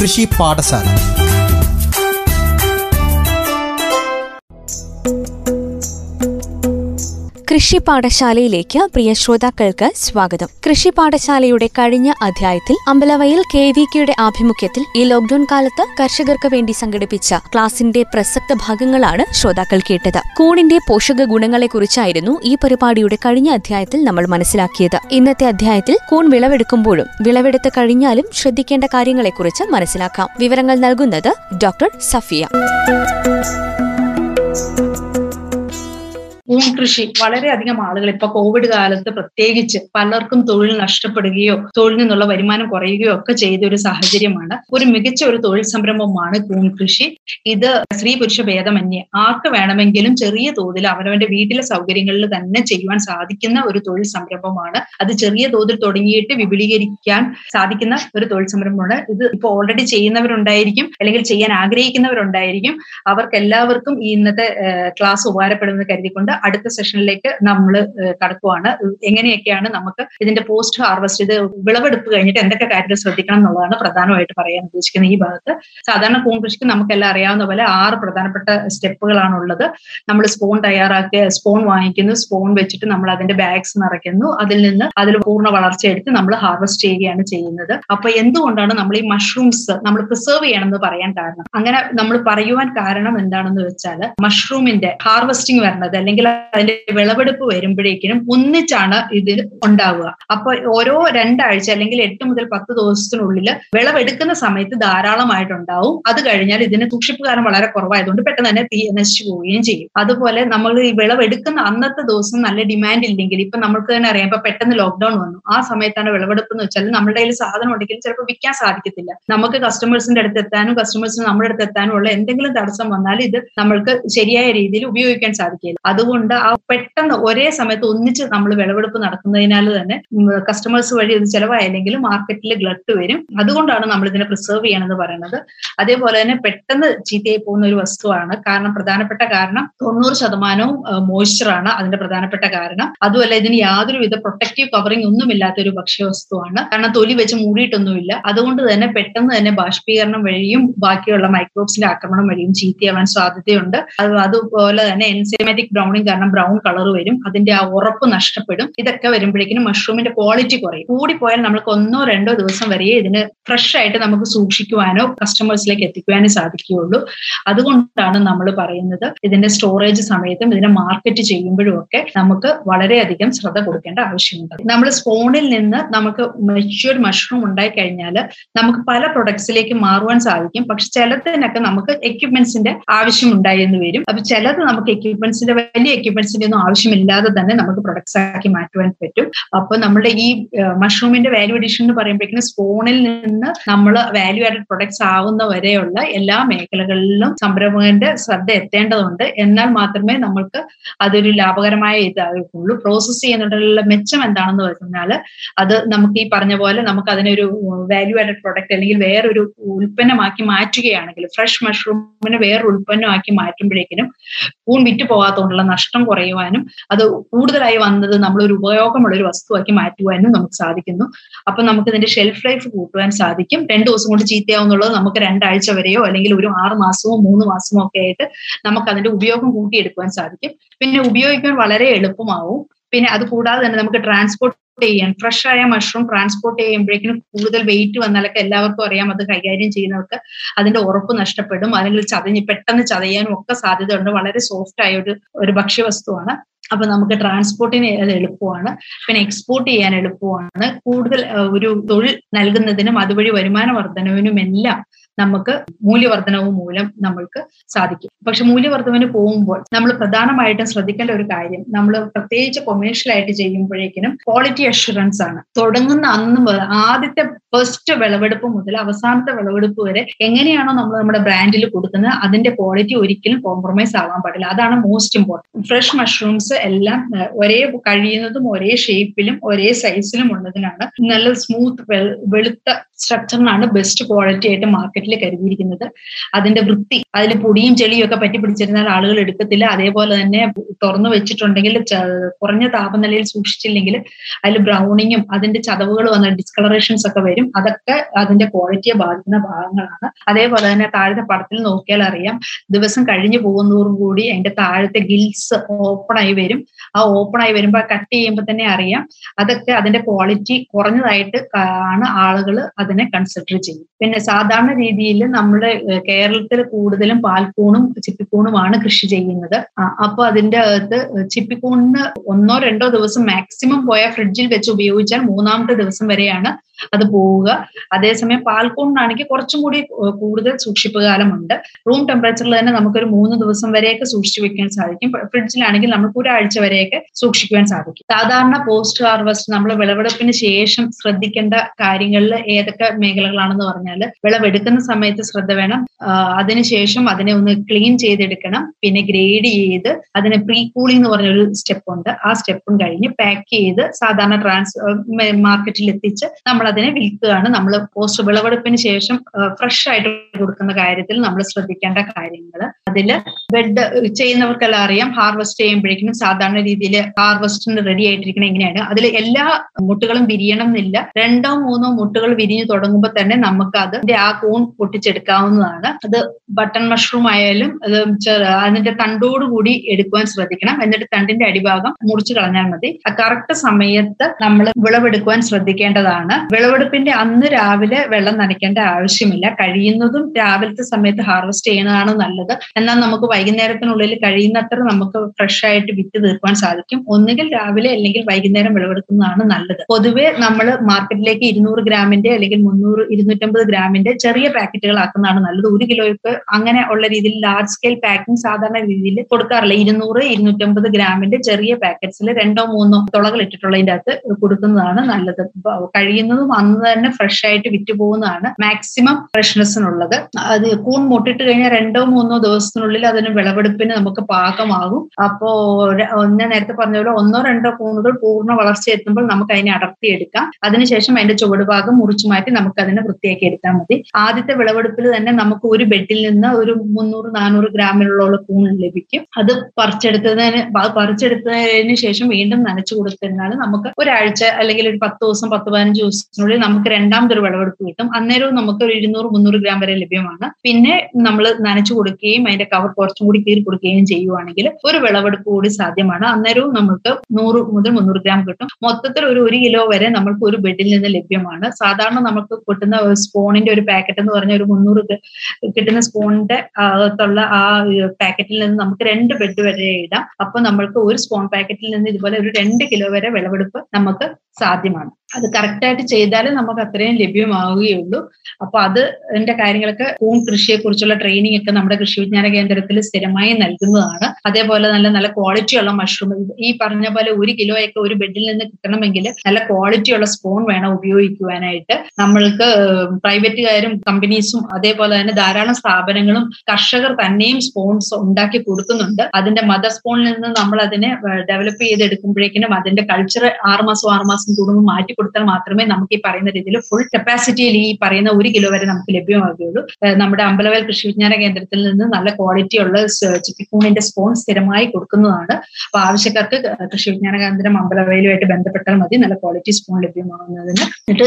കൃഷി പാഠശാല. കൃഷി പാഠശാലയിലേക്ക് പ്രിയ ശ്രോതാക്കൾക്ക് സ്വാഗതം. കൃഷി പാഠശാലയുടെ കഴിഞ്ഞ അധ്യായത്തിൽ അമ്പലവയൽ കെ വി കെയുടെ ആഭിമുഖ്യത്തിൽ ഈ ലോക്ഡൌൺ കാലത്ത് കർഷകർക്ക് വേണ്ടി സംഘടിപ്പിച്ച ക്ലാസിന്റെ പ്രസക്ത ഭാഗങ്ങളാണ് ശ്രോതാക്കൾ കേട്ടത്. കൂണിന്റെ പോഷക ഗുണങ്ങളെക്കുറിച്ചായിരുന്നു ഈ പരിപാടിയുടെ കഴിഞ്ഞ അധ്യായത്തിൽ നമ്മൾ മനസ്സിലാക്കിയത്. ഇന്നത്തെ അധ്യായത്തിൽ കൂൺ വിളവെടുക്കുമ്പോഴും വിളവെടുത്ത് കഴിഞ്ഞാലും ശ്രദ്ധിക്കേണ്ട കാര്യങ്ങളെക്കുറിച്ച് മനസ്സിലാക്കാം. വിവരങ്ങൾ നൽകുന്നത് ഡോക്ടർ സഫിയ. പൂൺ കൃഷി വളരെയധികം ആളുകൾ ഇപ്പൊ കോവിഡ് കാലത്ത് പ്രത്യേകിച്ച് പലർക്കും തൊഴിൽ നഷ്ടപ്പെടുകയോ തൊഴിൽ നിന്നുള്ള വരുമാനം കുറയുകയോ ഒക്കെ ചെയ്ത ഒരു സാഹചര്യമാണ്. ഒരു മികച്ച ഒരു തൊഴിൽ സംരംഭമാണ് കൂൺ കൃഷി ഇത് സ്ത്രീ പുരുഷ ഭേദമന്യേ ആർക്ക് വേണമെങ്കിലും ചെറിയ തോതിൽ അവനവന്റെ വീട്ടിലെ സൗകര്യങ്ങളിൽ തന്നെ ചെയ്യുവാൻ സാധിക്കുന്ന ഒരു തൊഴിൽ സംരംഭമാണ്. അത് ചെറിയ തോതിൽ തുടങ്ങിയിട്ട് വിപുലീകരിക്കാൻ സാധിക്കുന്ന ഒരു തൊഴിൽ സംരംഭമാണ്. ഇത് ഇപ്പോൾ ഓൾറെഡി ചെയ്യുന്നവരുണ്ടായിരിക്കും അല്ലെങ്കിൽ ചെയ്യാൻ ആഗ്രഹിക്കുന്നവരുണ്ടായിരിക്കും. അവർക്ക് എല്ലാവർക്കും ഈ ഇന്നത്തെ ക്ലാസ് ഉപകാരപ്പെടുമെന്ന് കരുതിക്കൊണ്ട് അടുത്ത സെഷനിലേക്ക് നമ്മൾ കടക്കുവാണ്. എങ്ങനെയൊക്കെയാണ് നമുക്ക് ഇതിന്റെ പോസ്റ്റ് ഹാർവസ്റ്റ് ഇത് വിളവെടുപ്പ് കഴിഞ്ഞിട്ട് എന്തൊക്കെ കാര്യങ്ങൾ ശ്രദ്ധിക്കണം എന്നുള്ളതാണ് പ്രധാനമായിട്ട് പറയാൻ ഉദ്ദേശിക്കുന്നത് ഈ ഭാഗത്ത്. സാധാരണ കൂൺ കൃഷിക്ക് നമുക്കെല്ലാം അറിയാവുന്ന പോലെ ആറ് പ്രധാനപ്പെട്ട സ്റ്റെപ്പുകളാണ് ഉള്ളത് നമ്മൾ സ്പോൺ തയ്യാറാക്കി സ്പോൺ വാങ്ങിക്കുന്നു സ്പോൺ വെച്ചിട്ട് നമ്മൾ അതിന്റെ ബാഗ്സ് നിറയ്ക്കുന്നു. അതിൽ നിന്ന് അതിൽ പൂർണ വളർച്ച എടുത്ത് നമ്മൾ ഹാർവസ്റ്റ് ചെയ്യുകയാണ് ചെയ്യുന്നത്. അപ്പൊ എന്തുകൊണ്ടാണ് നമ്മൾ ഈ മഷ്റൂംസ് നമ്മൾ പ്രിസർവ് ചെയ്യണമെന്ന് പറയാൻ കാരണം? അങ്ങനെ നമ്മൾ പറയുവാൻ കാരണം എന്താണെന്ന് വെച്ചാൽ മഷ്റൂമിന്റെ ഹാർവസ്റ്റിംഗ് വരുന്നത് അല്ലെങ്കിൽ അതിന്റെ വിളവെടുപ്പ് വരുമ്പോഴേക്കിനും ഒന്നിച്ചാണ് ഇത് ഉണ്ടാവുക. അപ്പൊ ഓരോ രണ്ടാഴ്ച അല്ലെങ്കിൽ എട്ട് മുതൽ പത്ത് ദിവസത്തിനുള്ളിൽ വിളവെടുക്കുന്ന സമയത്ത് ധാരാളമായിട്ടുണ്ടാവും. അത് കഴിഞ്ഞാൽ ഇതിന് സൂക്ഷിപ്പുകാരം വളരെ കുറവായതുകൊണ്ട് പെട്ടെന്ന് തന്നെ തീ നശിച്ചു പോവുകയും ചെയ്യും. അതുപോലെ നമ്മൾ ഈ വിളവെടുക്കുന്ന അന്നത്തെ ദിവസം നല്ല ഡിമാൻഡ് ഇല്ലെങ്കിൽ ഇപ്പൊ നമുക്ക് തന്നെ അറിയാം ഇപ്പൊ പെട്ടെന്ന് ലോക്ക്ഡൌൺ വന്നു. ആ സമയത്താണ് വിളവെടുപ്പ് എന്ന് വെച്ചാൽ നമ്മുടെ കയ്യിൽ സാധനം ഉണ്ടെങ്കിൽ ചിലപ്പോൾ വിൽക്കാൻ സാധിക്കത്തില്ല. നമുക്ക് കസ്റ്റമേഴ്സിന്റെ അടുത്ത് എത്താനും കസ്റ്റമേഴ്സിന് നമ്മുടെ അടുത്ത് എത്താനും ഉള്ള എന്തെങ്കിലും തടസ്സം വന്നാൽ ഇത് നമ്മൾക്ക് ശരിയായ രീതിയിൽ ഉപയോഗിക്കാൻ സാധിക്കില്ല. അതുകൊണ്ട് ആ പെട്ടെന്ന് ഒരേ സമയത്ത് ഒന്നിച്ച് നമ്മൾ വിളവെടുപ്പ് നടക്കുന്നതിനാൽ തന്നെ കസ്റ്റമേഴ്സ് വഴി ഇത് ചിലവായില്ലെങ്കിൽ മാർക്കറ്റിൽ ഗ്ലട്ട് വരും. അതുകൊണ്ടാണ് നമ്മൾ ഇതിനെ പ്രിസർവ് ചെയ്യണമെന്ന് പറയുന്നത് അതേപോലെ തന്നെ പെട്ടെന്ന് ചീത്തയായി പോകുന്ന ഒരു വസ്തുവാണ്. കാരണം പ്രധാനപ്പെട്ട കാരണം തൊണ്ണൂറ് ശതമാനവും മോയ്സ്ചറാണ് അതിന്റെ പ്രധാനപ്പെട്ട കാരണം. അതുമല്ല ഇതിന് യാതൊരുവിധ പ്രൊട്ടക്റ്റീവ് കവറിംഗ് ഒന്നുമില്ലാത്ത ഒരു ഭക്ഷ്യവസ്തുവാണ് കാരണം തൊലി വെച്ച് മൂടിയിട്ടൊന്നുമില്ല. അതുകൊണ്ട് തന്നെ പെട്ടെന്ന് തന്നെ ബാഷ്പീകരണം വഴിയും ബാക്കിയുള്ള മൈക്രോബ്സിന്റെ ആക്രമണം വഴിയും ചീത്തയാവാൻ സാധ്യതയുണ്ട്. അതുപോലെ തന്നെ എൻസൈമാറ്റിക് ബ്രൗണിങ് കാരണം ബ്രൗൺ കളർ വരും അതിന്റെ ആ ഉറപ്പ് നഷ്ടപ്പെടും. ഇതൊക്കെ വരുമ്പോഴേക്കും മഷ്റൂമിന്റെ ക്വാളിറ്റി കുറയും. കൂടി പോയാൽ നമുക്ക് ഒന്നോ രണ്ടോ ദിവസം വരെ ഇതിന് ഫ്രഷ് ആയിട്ട് നമുക്ക് സൂക്ഷിക്കുവാനോ കസ്റ്റമേഴ്സിലേക്ക് എത്തിക്കുവാനോ സാധിക്കുകയുള്ളൂ. അതുകൊണ്ടാണ് നമ്മൾ പറയുന്നത് ഇതിന്റെ സ്റ്റോറേജ് സമയത്തും ഇതിനെ മാർക്കറ്റ് ചെയ്യുമ്പോഴും ഒക്കെ നമുക്ക് വളരെയധികം ശ്രദ്ധ കൊടുക്കേണ്ട ആവശ്യമുണ്ട്. നമ്മൾ സ്പോണിൽ നിന്ന് നമുക്ക് മെച്യൂർഡ് മഷ്റൂം ഉണ്ടായി കഴിഞ്ഞാൽ നമുക്ക് പല പ്രൊഡക്ട്സിലേക്ക് മാറുവാൻ സാധിക്കും. പക്ഷെ ചിലതിനൊക്കെ നമുക്ക് എക്യുപ്മെന്റ്സിന്റെ ആവശ്യം ഉണ്ടായി എന്ന് വരും. അപ്പൊ ചിലത് നമുക്ക് എക്യുപ്മെന്റ്സിന്റെ വലിയ എക്യുപ്മെന്റ്സിന്റെ ഒന്നും ആവശ്യമില്ലാതെ തന്നെ നമുക്ക് പ്രൊഡക്ട്സ് ആക്കി മാറ്റുവാൻ പറ്റും. അപ്പൊ നമ്മുടെ ഈ മഷ്റൂമിന്റെ വാല്യൂ അഡീഷൻ എന്ന് പറയുമ്പോഴേക്കും സ്പോണിൽ നിന്ന് നമ്മൾ വാല്യൂ ആഡഡ് പ്രൊഡക്ട്സ് ആവുന്ന വരെയുള്ള എല്ലാ മേഖലകളിലും സംരംഭകന്റെ ശ്രദ്ധ എത്തേണ്ടതുണ്ട്. എന്നാൽ മാത്രമേ നമ്മൾക്ക് അതൊരു ലാഭകരമായ ഇതാകുള്ളൂ പ്രോസസ്സ് ചെയ്യുന്നതിനുള്ള മെച്ചം എന്താണെന്ന് പറഞ്ഞാൽ അത് നമുക്ക് ഈ പറഞ്ഞ പോലെ നമുക്ക് അതിനൊരു വാല്യൂ ആഡഡ് പ്രൊഡക്റ്റ് അല്ലെങ്കിൽ വേറൊരു ഉൽപ്പന്നമാക്കി മാറ്റുകയാണെങ്കിൽ ഫ്രഷ് മഷ്റൂമിനെ വേറൊരു ഉൽപ്പന്നമാക്കി മാറ്റുമ്പോഴേക്കിനും കൂൺ വിറ്റ് പോകാത്തതുകൊണ്ടുള്ള നഷ്ടം കുറയുവാനും അത് കൂടുതലായി വന്നത് നമ്മളൊരു ഉപയോഗമുള്ള ഒരു വസ്തുവാക്കി മാറ്റുവാനും നമുക്ക് സാധിക്കുന്നു. അപ്പൊ നമുക്ക് ഇതിന്റെ ഷെൽഫ് ലൈഫ് കൂട്ടുവാൻ സാധിക്കും. രണ്ടു ദിവസം കൊണ്ട് ചീത്തയാവുന്നുള്ളത് നമുക്ക് രണ്ടാഴ്ച വരെയോ അല്ലെങ്കിൽ ഒരു ആറ് മാസമോ മൂന്ന് മാസമോ ഒക്കെ ആയിട്ട് നമുക്ക് അതിന്റെ ഉപയോഗം കൂട്ടിയെടുക്കുവാൻ സാധിക്കും. പിന്നെ ഉപയോഗിക്കാൻ വളരെ എളുപ്പമാവും. പിന്നെ അത് കൂടാതെ തന്നെ നമുക്ക് ട്രാൻസ്പോർട്ട് ചെയ്യാൻ. ഫ്രഷ് ആയ മഷ്റൂം ട്രാൻസ്പോർട്ട് ചെയ്യുമ്പോഴേക്കും കൂടുതൽ വെയിറ്റ് വന്നാലൊക്കെ എല്ലാവർക്കും അറിയാം അത് കൈകാര്യം ചെയ്യുന്നവർക്ക് അതിന്റെ ഉറപ്പ് നഷ്ടപ്പെടും. അല്ലെങ്കിൽ ചതഞ്ഞ് പെട്ടെന്ന് ചതയാനും ഒക്കെ സാധ്യതയുണ്ട്. വളരെ സോഫ്റ്റ് ആയ ഒരു ഒരു ഭക്ഷ്യവസ്തുവാണ്. അപ്പൊ നമുക്ക് ട്രാൻസ്പോർട്ടിന് എളുപ്പമാണ്. പിന്നെ എക്സ്പോർട്ട് ചെയ്യാൻ എളുപ്പമാണ്. കൂടുതൽ ഒരു തൊഴിൽ നൽകുന്നതിനും അതുവഴി വരുമാന വർധനവിനും എല്ലാം നമുക്ക് മൂല്യവർദ്ധനവ് മൂലം നമ്മൾക്ക് സാധിക്കും. പക്ഷെ മൂല്യവർദ്ധനവിന് പോകുമ്പോൾ നമ്മൾ പ്രധാനമായിട്ടും ശ്രദ്ധിക്കേണ്ട ഒരു കാര്യം നമ്മൾ പ്രത്യേകിച്ച് കൊമേഴ്ഷ്യൽ ആയിട്ട് ചെയ്യുമ്പോഴേക്കിനും ക്വാളിറ്റി അഷുറൻസ് ആണ്. തുടങ്ങുന്ന അന്ന് മുതൽ ആദ്യത്തെ ഫസ്റ്റ് വിളവെടുപ്പ് മുതൽ അവസാനത്തെ വിളവെടുപ്പ് വരെ എങ്ങനെയാണോ നമ്മൾ നമ്മുടെ ബ്രാൻഡിൽ കൊടുക്കുന്നത് അതിന്റെ ക്വാളിറ്റി ഒരിക്കലും കോംപ്രമൈസ് ആവാൻ പാടില്ല. അതാണ് മോസ്റ്റ് ഇമ്പോർട്ടന്റ് ഫ്രഷ് മഷ്റൂംസ് എല്ലാം ഒരേ കഴിയുന്നതും ഒരേ ഷേപ്പിലും ഒരേ സൈസിലും ഉള്ളതിനാണ് നല്ല സ്മൂത്ത് വെളുത്ത സ്ട്രക്ചറിനാണ് ബെസ്റ്റ് ക്വാളിറ്റി ആയിട്ട് മാർക്കറ്റിൽ കരുതിയിരിക്കുന്നത്. അതിന്റെ വൃത്തി അതിൽ പൊടിയും ചെളിയും ഒക്കെ പറ്റി പിടിച്ചിരുന്നാൽ ആളുകൾ എടുക്കത്തില്ല. അതേപോലെ തന്നെ തുറന്നു വെച്ചിട്ടുണ്ടെങ്കിൽ കുറഞ്ഞ താപനിലയിൽ സൂക്ഷിച്ചില്ലെങ്കിൽ അതിൽ ബ്രൗണിങ്ങും അതിന്റെ ചതവുകൾ വന്ന ഡിസ്കളറേഷൻസ് ഒക്കെ വരും. അതൊക്കെ അതിന്റെ ക്വാളിറ്റിയെ ബാധിക്കുന്ന ഭാഗങ്ങളാണ്. അതേപോലെ തന്നെ താഴത്തെ പടത്തിൽ നോക്കിയാൽ അറിയാം ദിവസം കഴിഞ്ഞു പോകുന്നതോറും കൂടി അതിന്റെ താഴത്തെ ഗിൽസ് ഓപ്പൺ ആയി വരും. ആ ഓപ്പൺ ആയി വരുമ്പോൾ കട്ട് ചെയ്യുമ്പോൾ തന്നെ അറിയാം അതൊക്കെ അതിന്റെ ക്വാളിറ്റി കുറഞ്ഞതായിട്ട് ആണ് ആളുകൾ അതിനെ കൺസിഡർ ചെയ്യും. പിന്നെ സാധാരണ രീതിയിൽ നമ്മുടെ കേരളത്തിൽ കൂടുതലും പാൽക്കൂണും ചിപ്പിക്കൂണുമാണ് കൃഷി ചെയ്യുന്നത്. അപ്പൊ അതിന്റെ അകത്ത് ചിപ്പിക്കൂണിന് ഒന്നോ രണ്ടോ ദിവസം മാക്സിമം പോയ ഫ്രിഡ്ജിൽ വെച്ച് ഉപയോഗിച്ചാൽ മൂന്നാമത്തെ ദിവസം വരെയാണ് അത് പോവുക. അതേസമയം പാൽക്കൂണിനാണെങ്കിൽ കുറച്ചും കൂടി കൂടുതൽ സൂക്ഷിപ്പ് കാലമുണ്ട് റൂം ടെമ്പറേച്ചറിൽ തന്നെ നമുക്കൊരു മൂന്ന് ദിവസം വരെയൊക്കെ സൂക്ഷിച്ചു വെക്കാൻ സാധിക്കും. ഫ്രിഡ്ജിലാണെങ്കിൽ നമുക്ക് ഒരാഴ്ച വരെയൊക്കെ സൂക്ഷിക്കുവാൻ സാധിക്കും. സാധാരണ പോസ്റ്റ് ഹാർവസ്റ്റ് നമ്മൾ വിളവെടുപ്പിന് ശേഷം ശ്രദ്ധിക്കേണ്ട കാര്യങ്ങളിൽ ഏതൊക്കെ മേഖലകളാണെന്ന് പറഞ്ഞാൽ വിളവെടുക്കുന്ന സമയത്ത് ശ്രദ്ധ വേണം. അതിനുശേഷം അതിനെ ഒന്ന് ക്ലീൻ ചെയ്തെടുക്കണം. പിന്നെ ഗ്രേഡ് ചെയ്ത് അതിന് പ്രീ കൂളിംഗ് എന്ന് പറഞ്ഞൊരു സ്റ്റെപ്പ് ഉണ്ട് ആ സ്റ്റെപ്പും കഴിഞ്ഞ് പാക്ക് ചെയ്ത് സാധാരണ ട്രാൻസ് മാർക്കറ്റിൽ എത്തിച്ച് നമ്മൾ അതിനെ വിൽക്കുകയാണ്. നമ്മൾ പോസ്റ്റ് വിളവെടുപ്പിന് ശേഷം ഫ്രഷ് ആയിട്ട് കൊടുക്കുന്ന കാര്യത്തിൽ നമ്മൾ ശ്രദ്ധിക്കേണ്ട കാര്യങ്ങൾ അതിൽ ബെഡ് ചെയ്യുന്നവർക്കെല്ലാം അറിയാം. ഹാർവെസ്റ്റ് ചെയ്യുമ്പോഴേക്കും സാധാരണ രീതിയിൽ ഹാർവെസ്റ്റിന് റെഡി ആയിട്ടിരിക്കണം എങ്ങനെയാണ് അതിൽ എല്ലാ മുട്ടുകളും വിരിയണം എന്നില്ല. രണ്ടോ മൂന്നോ മുട്ടുകൾ വിരിഞ്ഞു തുടങ്ങുമ്പോൾ തന്നെ നമുക്ക് അതിന്റെ ആ കൂൺ പൊട്ടിച്ചെടുക്കാവുന്നതാണ്. അത് ബട്ടൺ മഷ്റൂം ആയാലും അത് അതിന്റെ തണ്ടോടുകൂടി എടുക്കുവാൻ ശ്രദ്ധിക്കണം. എന്നിട്ട് തണ്ടിന്റെ അടിഭാഗം മുറിച്ചു കളഞ്ഞാൽ മതി. ആ കറക്റ്റ് സമയത്ത് നമ്മൾ വിളവെടുക്കുവാൻ ശ്രദ്ധിക്കേണ്ടതാണ്. വിളവെടുപ്പിന്റെ അന്ന് രാവിലെ വെള്ളം നനയ്ക്കേണ്ട ആവശ്യമില്ല. കഴിയുന്നതും രാവിലത്തെ സമയത്ത് ഹാർവെസ്റ്റ് ചെയ്യുന്നതാണ് നല്ലത്. എന്നാൽ നമുക്ക് വൈകുന്നേരത്തിനുള്ളിൽ കഴിയുന്നത്ര നമുക്ക് ഫ്രഷ് ആയിട്ട് വിറ്റ് തീർക്കാൻ സാധിക്കും. ഒന്നുകിൽ രാവിലെ അല്ലെങ്കിൽ വൈകുന്നേരം വിളവെടുക്കുന്നതാണ് നല്ലത്. പൊതുവെ നമ്മൾ മാർക്കറ്റിലേക്ക് ഇരുന്നൂറ് ഗ്രാമിന്റെ അല്ലെങ്കിൽ മുന്നൂറ് ഇരുന്നൂറ്റമ്പത് ഗ്രാമിന്റെ ചെറിയ പാക്കറ്റുകൾ ആക്കുന്നതാണ് നല്ലത്. ഒരു കിലോയ്ക്ക് അങ്ങനെ ഉള്ള രീതിയിൽ ലാർജ് സ്കെയിൽ പാക്കിംഗ് സാധാരണ രീതിയിൽ കൊടുക്കാറില്ല. ഇരുന്നൂറ് ഇരുന്നൂറ്റമ്പത് ഗ്രാമിന്റെ ചെറിയ പാക്കറ്റ്സിൽ രണ്ടോ മൂന്നോ തുളകൾ ഇട്ടിട്ടുള്ളതിന്റെ അകത്ത് കൊടുക്കുന്നതാണ് നല്ലത്. കഴിയുന്നതും അന്ന് തന്നെ ഫ്രഷ് ആയിട്ട് വിറ്റ് പോകുന്നതാണ് മാക്സിമം ഫ്രഷ്നെസ്സിനുള്ളത് അത് കൂൺ മുട്ടിട്ട് കഴിഞ്ഞാൽ രണ്ടോ മൂന്നോ ദിവസത്തിനുള്ളിൽ അതിന് വിളവെടുപ്പിന് നമുക്ക് പാകമാകും. അപ്പോ ഞാൻ നേരത്തെ പറഞ്ഞ പോലെ ഒന്നോ രണ്ടോ കൂണുകൾ പൂർണ വളർച്ച എത്തുമ്പോൾ നമുക്ക് അതിനെ അടർത്തിയെടുക്കാം. അതിനുശേഷം അതിന്റെ ചുവട് ഭാഗം മുറിച്ചു മാറ്റി നമുക്ക് അതിനെ വൃത്തിയാക്കി എടുത്താൽ മതി. ആദ്യത്തെ വിളവെടുപ്പിൽ തന്നെ നമുക്ക് ഒരു ബെഡിൽ നിന്ന് ഒരു മുന്നൂറ് നാനൂറ് ഗ്രാമിലുള്ള കൂൺ ലഭിക്കും. അത് പറിച്ചെടുത്തതിന് പറിച്ചെടുത്തതിന് ശേഷം വീണ്ടും നനച്ചു കൊടുത്തിരുന്നാൽ നമുക്ക് ഒരാഴ്ച അല്ലെങ്കിൽ ഒരു പത്ത് ദിവസം പത്ത് പതിനഞ്ച് ദിവസത്തിനുള്ളിൽ നമുക്ക് രണ്ടാമതൊരു വിളവെടുപ്പ് കിട്ടും. അന്നേരവും നമുക്ക് ഒരു ഇരുന്നൂറ് മുന്നൂറ് ഗ്രാം വരെ ലഭ്യമാണ്. പിന്നെ നമ്മൾ നനച്ചു കൊടുക്കുകയും അതിന്റെ കവർ കുറച്ചും കൂടി കീറി കൊടുക്കുകയും ചെയ്യുവാണെങ്കിൽ ഒരു വിളവെടുപ്പ് കൂടി സാധ്യമാണ്. അന്നേരവും നമുക്ക് നൂറ് മുതൽ മുന്നൂറ് ഗ്രാം കിട്ടും. മൊത്തത്തിൽ ഒരു ഒരു കിലോ വരെ നമുക്ക് ഒരു ബെഡിൽ നിന്ന് ലഭ്യമാണ്. സാധാരണ നമുക്ക് കിട്ടുന്ന സ്പൂണിന്റെ ഒരു പാക്കറ്റ് എന്ന് പറഞ്ഞ ഒരു മുന്നൂറ് കിട്ടുന്ന സ്പൂണിന്റെ അകത്തുള്ള ആ പാക്കറ്റിൽ നിന്ന് നമുക്ക് രണ്ട് ബെഡ് വരെ ഇടാം. അപ്പൊ നമ്മൾക്ക് ഒരു സ്പൂൺ പാക്കറ്റിൽ നിന്ന് ഇതുപോലെ ഒരു രണ്ട് കിലോ വരെ വിളവെടുപ്പ് നമുക്ക് സാധ്യമാണ്. അത് കറക്റ്റായിട്ട് ചെയ്താലേ നമുക്ക് അത്രയും ലഭ്യമാവുകയുള്ളൂ. അപ്പൊ അത് അതിന്റെ കാര്യങ്ങളൊക്കെ പൂൺ കൃഷിയെ കുറിച്ചുള്ള ട്രെയിനിങ് ഒക്കെ നമ്മുടെ കൃഷി വിജ്ഞാന കേന്ദ്രത്തിൽ സ്ഥിരമായി നൽകുന്നതാണ്. അതേപോലെ നല്ല നല്ല ക്വാളിറ്റിയുള്ള മഷ്റൂം ഈ പറഞ്ഞ പോലെ ഒരു കിലോയൊക്കെ ഒരു ബെഡിൽ നിന്ന് കിട്ടണമെങ്കിൽ നല്ല ക്വാളിറ്റിയുള്ള സ്പൂൺ വേണം ഉപയോഗിക്കുവാനായിട്ട്. നമ്മൾക്ക് പ്രൈവറ്റുകാരും കമ്പനീസും അതേപോലെ തന്നെ ധാരാളം സ്ഥാപനങ്ങളും കർഷകർ തന്നെയും സ്പോൺസ് ഉണ്ടാക്കി കൊടുക്കുന്നുണ്ട്. അതിന്റെ മദർ സ്പൂണിൽ നിന്ന് നമ്മൾ അതിനെ ഡെവലപ്പ് ചെയ്തെടുക്കുമ്പോഴേക്കിനും അതിന്റെ കൾച്ചർ ആറുമാസം ആറുമാസം കൂടുമ്പോൾ മാറ്റി കൊടുത്താൽ മാത്രമേ നമുക്ക് ഈ പറയുന്ന രീതിയിൽ ഫുൾ കപ്പാസിറ്റിയിൽ ഈ പറയുന്ന ഒരു കിലോ വരെ നമുക്ക് ലഭ്യമാകുകയുള്ളൂ നമ്മുടെ അമ്പലവയൽ കൃഷി വിജ്ഞാന കേന്ദ്രത്തിൽ നിന്ന് നല്ല ക്വാളിറ്റി ക്വാളിറ്റിയുള്ള ചിപ്പിക്കൂണിന്റെ സ്പോൺ സ്ഥിരമായി കൊടുക്കുന്നതാണ്. അപ്പൊ ആവശ്യക്കാർക്ക് കൃഷി വിജ്ഞാന കേന്ദ്രം അമ്പലവയലുമായിട്ട് ബന്ധപ്പെട്ടാൽ മതി. നല്ല ക്വാളിറ്റി സ്പൂൺ ലഭ്യമാകുന്നതിന് എന്നിട്ട്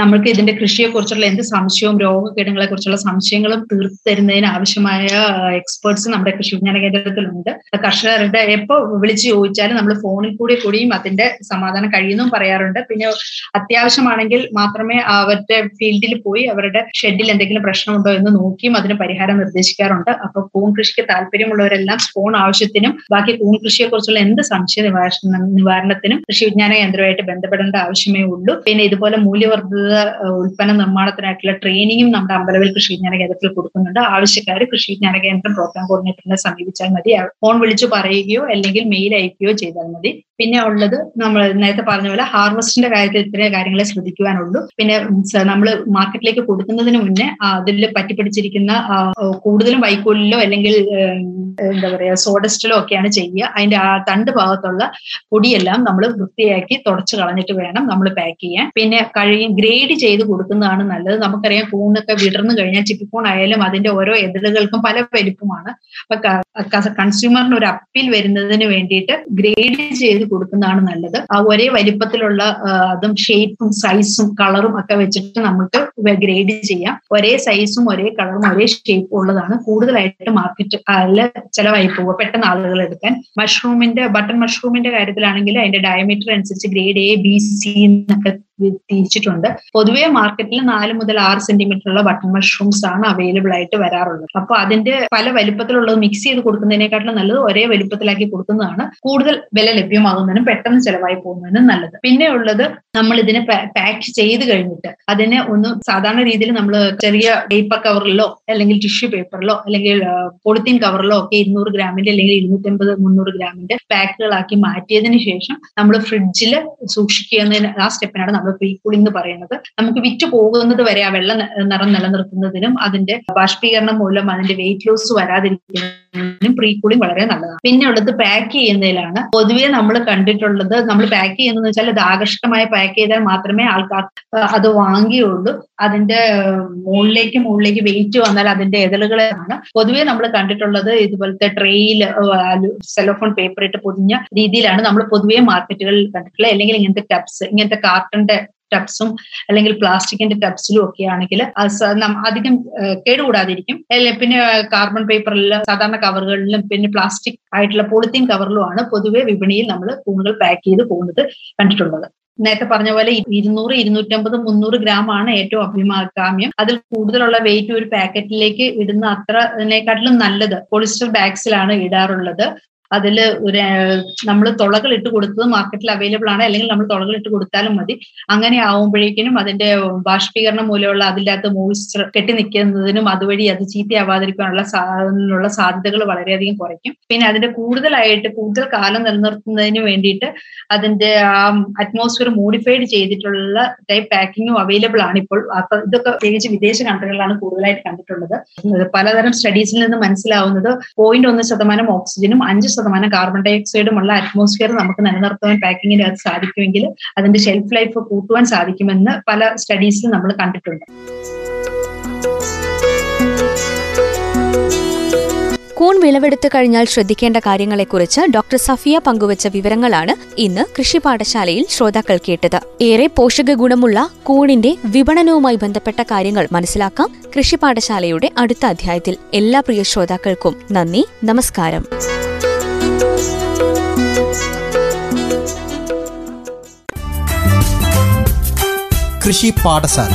നമ്മൾക്ക് ഇതിന്റെ കൃഷിയെ കുറിച്ചുള്ള എന്ത് സംശയവും രോഗകീടങ്ങളെ കുറിച്ചുള്ള സംശയങ്ങളും തീർത്തു തരുന്നതിന് ആവശ്യമായ എക്സ്പേർട്സ് നമ്മുടെ കൃഷി വിജ്ഞാന കേന്ദ്രത്തിലുണ്ട്. കർഷകരുടെ എപ്പോ വിളിച്ചു ചോദിച്ചാലും നമ്മൾ ഫോണിൽ കൂടി കൂടിയും അതിന്റെ സമാധാനം കഴിയുന്നതും പറയാറുണ്ട്. പിന്നെ അത്യാവശ്യമാണെങ്കിൽ മാത്രമേ അവരുടെ ഫീൽഡിൽ പോയി അവരുടെ ഷെഡിൽ എന്തെങ്കിലും പ്രശ്നമുണ്ടോ എന്ന് നോക്കിയും അതിന് പരിഹാരം നിർദ്ദേശിക്കാറുണ്ട്. അപ്പൊ കൂൺ കൃഷിക്ക് താല്പര്യമുള്ളവരെല്ലാം സ്പോൺ ആവശ്യത്തിനും ബാക്കി കൂൺ കൃഷിയെ കുറിച്ചുള്ള എന്ത് സംശയ നിവാരണ നിവാരണത്തിനും കൃഷി വിജ്ഞാന കേന്ദ്രമായിട്ട് ബന്ധപ്പെടേണ്ട ആവശ്യമേ ഉള്ളൂ. പിന്നെ ഇതുപോലെ മൂല്യവർദ്ധിത ഉൽപ്പന്ന നിർമ്മാണത്തിനായിട്ടുള്ള ട്രെയിനിങ്ങും നമ്മുടെ അമ്പലവിൽ കൃഷി വിജ്ഞാന കേന്ദ്രത്തിൽ കൊടുക്കുന്നുണ്ട്. ആവശ്യക്കാർ കൃഷി വിജ്ഞാന കേന്ദ്രം പ്രോഗ്രാം കോർഡിനേറ്ററിനെ സമീപിച്ചാൽ മതി. ഫോൺ വിളിച്ചു പറയുകയോ അല്ലെങ്കിൽ മെയിൽ അയക്കുകയോ ചെയ്താൽ മതി. പിന്നെ ഉള്ളത് നമ്മൾ നേരത്തെ പറഞ്ഞ പോലെ ഹാർവസ്റ്റിന്റെ കാര്യത്തിൽ ഇത്രയും കാര്യങ്ങളെ ശ്രദ്ധിക്കുവാനുള്ളൂ. പിന്നെ നമ്മൾ മാർക്കറ്റിലേക്ക് കൊടുക്കുന്നതിന് മുന്നേ അതിൽ പറ്റിപ്പിടിച്ചിരിക്കുന്ന കൂടുതലും വൈക്കോലിലോ അല്ലെങ്കിൽ എന്താ പറയാ സോഡസ്റ്റിലോ ഒക്കെയാണ് ചെയ്യുക. അതിന്റെ ആ തണ്ട് ഭാഗത്തുള്ള പൊടിയെല്ലാം നമ്മൾ വൃത്തിയാക്കി തുടച്ചു കളഞ്ഞിട്ട് വേണം നമ്മൾ പാക്ക് ചെയ്യാൻ. പിന്നെ കഴുകി ഗ്രേഡ് ചെയ്ത് കൊടുക്കുന്നതാണ് നല്ലത്. നമുക്കറിയാം കൂണൊക്കെ വിടർന്നു കഴിഞ്ഞാൽ ചിപ്പിക്കൂൺ ആയാലും അതിന്റെ ഓരോ എതിരുകൾക്കും പല വലിപ്പമാണ്. അപ്പൊ കൺസ്യൂമറിന് ഒരു അപ്പീൽ വരുന്നതിന് വേണ്ടിയിട്ട് ഗ്രേഡ് ചെയ്ത് കൊടുക്കുന്നതാണ് നല്ലത്. ആ ഒരേ വലിപ്പത്തിലുള്ള അതും ഷേപ്പും സൈസും കളറും ഒക്കെ വെച്ചിട്ട് നമുക്ക് ഗ്രേഡ് ചെയ്യാം. ഒരേ സൈസും ഒരേ കളറും ഒരേ ഷേപ്പും ഉള്ളതാണ് കൂടുതലായിട്ട് മാർക്കറ്റ് ചിലവായി പോവുക പെട്ടെന്ന് ആളുകൾ എടുക്കാൻ. മഷ്റൂമിന്റെ ബട്ടൺ മഷ്റൂമിന്റെ കാര്യത്തിലാണെങ്കിൽ അതിന്റെ ഡയമീറ്റർ അനുസരിച്ച് ഗ്രേഡ് എ ബി സി എന്നൊക്കെ തിരിച്ചിട്ടുണ്ട് പൊതുവെ മാർക്കറ്റിൽ നാല് മുതൽ ആറ് സെന്റിമീറ്റർ ഉള്ള ബട്ടൺ മഷ്റൂംസ് ആണ് അവൈലബിൾ ആയിട്ട് വരാറുള്ളത്. അപ്പൊ അതിന്റെ പല വലിപ്പത്തിലുള്ളത് മിക്സ് ചെയ്ത് കൊടുക്കുന്നതിനെക്കാട്ടിലും നല്ലത് ഒരേ വലിപ്പത്തിലാക്കി കൊടുക്കുന്നതാണ്. കൂടുതൽ വില ലഭ്യമാകുന്നതിനും പെട്ടെന്ന് ചെലവായി പോകുന്നതിനും നല്ലത്. പിന്നെ ഉള്ളത് നമ്മൾ ഇതിനെ പാക്ക് ചെയ്ത് കഴിഞ്ഞിട്ട് അതിനെ ഒന്ന് സാധാരണ രീതിയിൽ നമ്മൾ ചെറിയ പേപ്പർ കവറിലോ അല്ലെങ്കിൽ ടിഷ്യൂ പേപ്പറിലോ അല്ലെങ്കിൽ പോളിത്തീൻ കവറിലോ ഒക്കെ ഇരുന്നൂറ് ഗ്രാമിന്റെ അല്ലെങ്കിൽ ഇരുന്നൂറ്റമ്പത് മുന്നൂറ് ഗ്രാമിന്റെ പാക്കുകളാക്കി മാറ്റിയതിന് ശേഷം നമ്മൾ ഫ്രിഡ്ജിൽ സൂക്ഷിക്കുന്നതിന് ആ സ്റ്റെപ്പിനാണ് നമ്മൾ പ്രീ കൂളിംഗ് പറയുന്നത്. നമുക്ക് വിറ്റ് പോകുന്നത് വരെ ആ വെള്ളം നിറം നിലനിർത്തുന്നതിനും അതിന്റെ ബാഷ്പീകരണം മൂലം അതിന്റെ വെയിറ്റ് ലോസ് വരാതിരിക്കുന്നതിനും പ്രീ കൂളിംഗ് വളരെ നല്ലതാണ്. പിന്നെ ഉള്ളത് പാക്ക് ചെയ്യുന്നതിലാണ്. പൊതുവെ നമ്മൾ കണ്ടിട്ടുള്ളത് നമ്മൾ പാക്ക് ചെയ്യുന്നതെന്ന് വെച്ചാൽ അത് ആകർഷകമായി പാക്ക് ചെയ്താൽ മാത്രമേ ആൾക്കാർ അത് വാങ്ങിയുള്ളൂ. അതിന്റെ മുകളിലേക്ക് മുകളിലേക്ക് വെയിറ്റ് വന്നാൽ അതിന്റെ എതളുകളാണ് പൊതുവേ നമ്മൾ കണ്ടിട്ടുള്ളത് ഇതുപോലത്തെ ട്രെയിൽ സെലോഫോൺ പേപ്പർ ഇട്ട് പൊതിഞ്ഞ രീതിയിലാണ് നമ്മൾ പൊതുവേ മാർക്കറ്റുകളിൽ കണ്ടിട്ടുള്ളത്. അല്ലെങ്കിൽ ഇങ്ങനത്തെ ടബ്സ് ഇങ്ങനത്തെ കാർട്ടന്റെ ടബ്സും അല്ലെങ്കിൽ പ്ലാസ്റ്റിക്കിന്റെ ടബ്സിലും ഒക്കെ ആണെങ്കിൽ അധികം കേടുകൂടാതിരിക്കും. പിന്നെ കാർബൺ പേപ്പറിലും സാധാരണ കവറുകളിലും പിന്നെ പ്ലാസ്റ്റിക് ആയിട്ടുള്ള പോളിത്തീൻ കവറിലുമാണ് പൊതുവെ വിപണിയിൽ നമ്മൾ കൂണുകൾ പാക്ക് ചെയ്ത് പോകുന്നത് കണ്ടിട്ടുള്ളത്. നേരത്തെ പറഞ്ഞ പോലെ ഇരുന്നൂറ് ഇരുന്നൂറ്റമ്പത് മുന്നൂറ് ഗ്രാം ആണ് ഏറ്റവും അഭിമാകാമ്യം. അതിൽ കൂടുതലുള്ള വെയിറ്റ് ഒരു പാക്കറ്റിലേക്ക് ഇടുന്ന അത്ര അതിനെക്കാട്ടിലും നല്ലത് പോളിസ്റ്റർ ബാഗ്സിലാണ് ഇടാറുള്ളത്. അതിൽ ഒരു നമ്മൾ തുളകൾ ഇട്ട് കൊടുത്തത് മാർക്കറ്റിൽ അവൈലബിൾ ആണ്. അല്ലെങ്കിൽ നമ്മൾ തുളകൾ ഇട്ട് കൊടുത്താലും മതി. അങ്ങനെ ആവുമ്പോഴേക്കിനും അതിന്റെ ബാഷ്പീകരണം മൂലമുള്ള അതിന്റെ മോയിസ്ചർ കെട്ടി നിൽക്കുന്നതിനും അതുവഴി അത് ചീത്തയാവാതിരിക്കാനുള്ള സാധനത്തിനുള്ള സാധ്യതകൾ വളരെയധികം കുറയ്ക്കും. പിന്നെ അതിന്റെ കൂടുതലായിട്ട് കൂടുതൽ കാലം നിലനിർത്തുന്നതിന് വേണ്ടിയിട്ട് അതിന്റെ ആ അറ്റ്മോസ്ഫിയർ മോഡിഫൈഡ് ചെയ്തിട്ടുള്ള ടൈപ്പ് പാക്കിങ്ങും അവൈലബിൾ ആണ് ഇപ്പോൾ. അപ്പൊ ഇതൊക്കെ പ്രത്യേകിച്ച് വിദേശ കൺട്രികളിലാണ് കൂടുതലായിട്ട് കണ്ടിട്ടുള്ളത്. പലതരം സ്റ്റഡീസിൽ നിന്ന് മനസ്സിലാവുന്നത് പോയിന്റ് ഒന്ന് ശതമാനം ഓക്സിജനും അഞ്ച് ശതമാനം കാർബൺ ഡൈ ഓക്സൈഡുമുള്ള അറ്റ്മോസ്ഫിയർ നമുക്ക് നിലനിർത്തുവാൻ പാക്കിങ്ങിന് അത് സാധിക്കുമെങ്കിൽ അതിന്റെ ഷെൽഫ് ലൈഫ് കൂട്ടുവാൻ സാധിക്കുമെന്ന് പല സ്റ്റഡീസിലും നമ്മൾ കണ്ടിട്ടുണ്ട്. കൂൺ വിളവെടുത്തു കഴിഞ്ഞാൽ ശ്രദ്ധിക്കേണ്ട കാര്യങ്ങളെക്കുറിച്ച് ഡോക്ടർ സഫിയ പങ്കുവച്ച വിവരങ്ങളാണ് ഇന്ന് കൃഷി പാഠശാലയിൽ ശ്രോതാക്കൾ കേട്ടത്. ഏറെ പോഷക ഗുണമുള്ള കൂണിന്റെ വിപണനവുമായി ബന്ധപ്പെട്ട കാര്യങ്ങൾ മനസ്സിലാക്കാം കൃഷി പാഠശാലയുടെ അടുത്ത അധ്യായത്തിൽ. എല്ലാ പ്രിയ ശ്രോതാക്കൾക്കും നന്ദി നമസ്കാരം. കൃഷി പാഠശാല.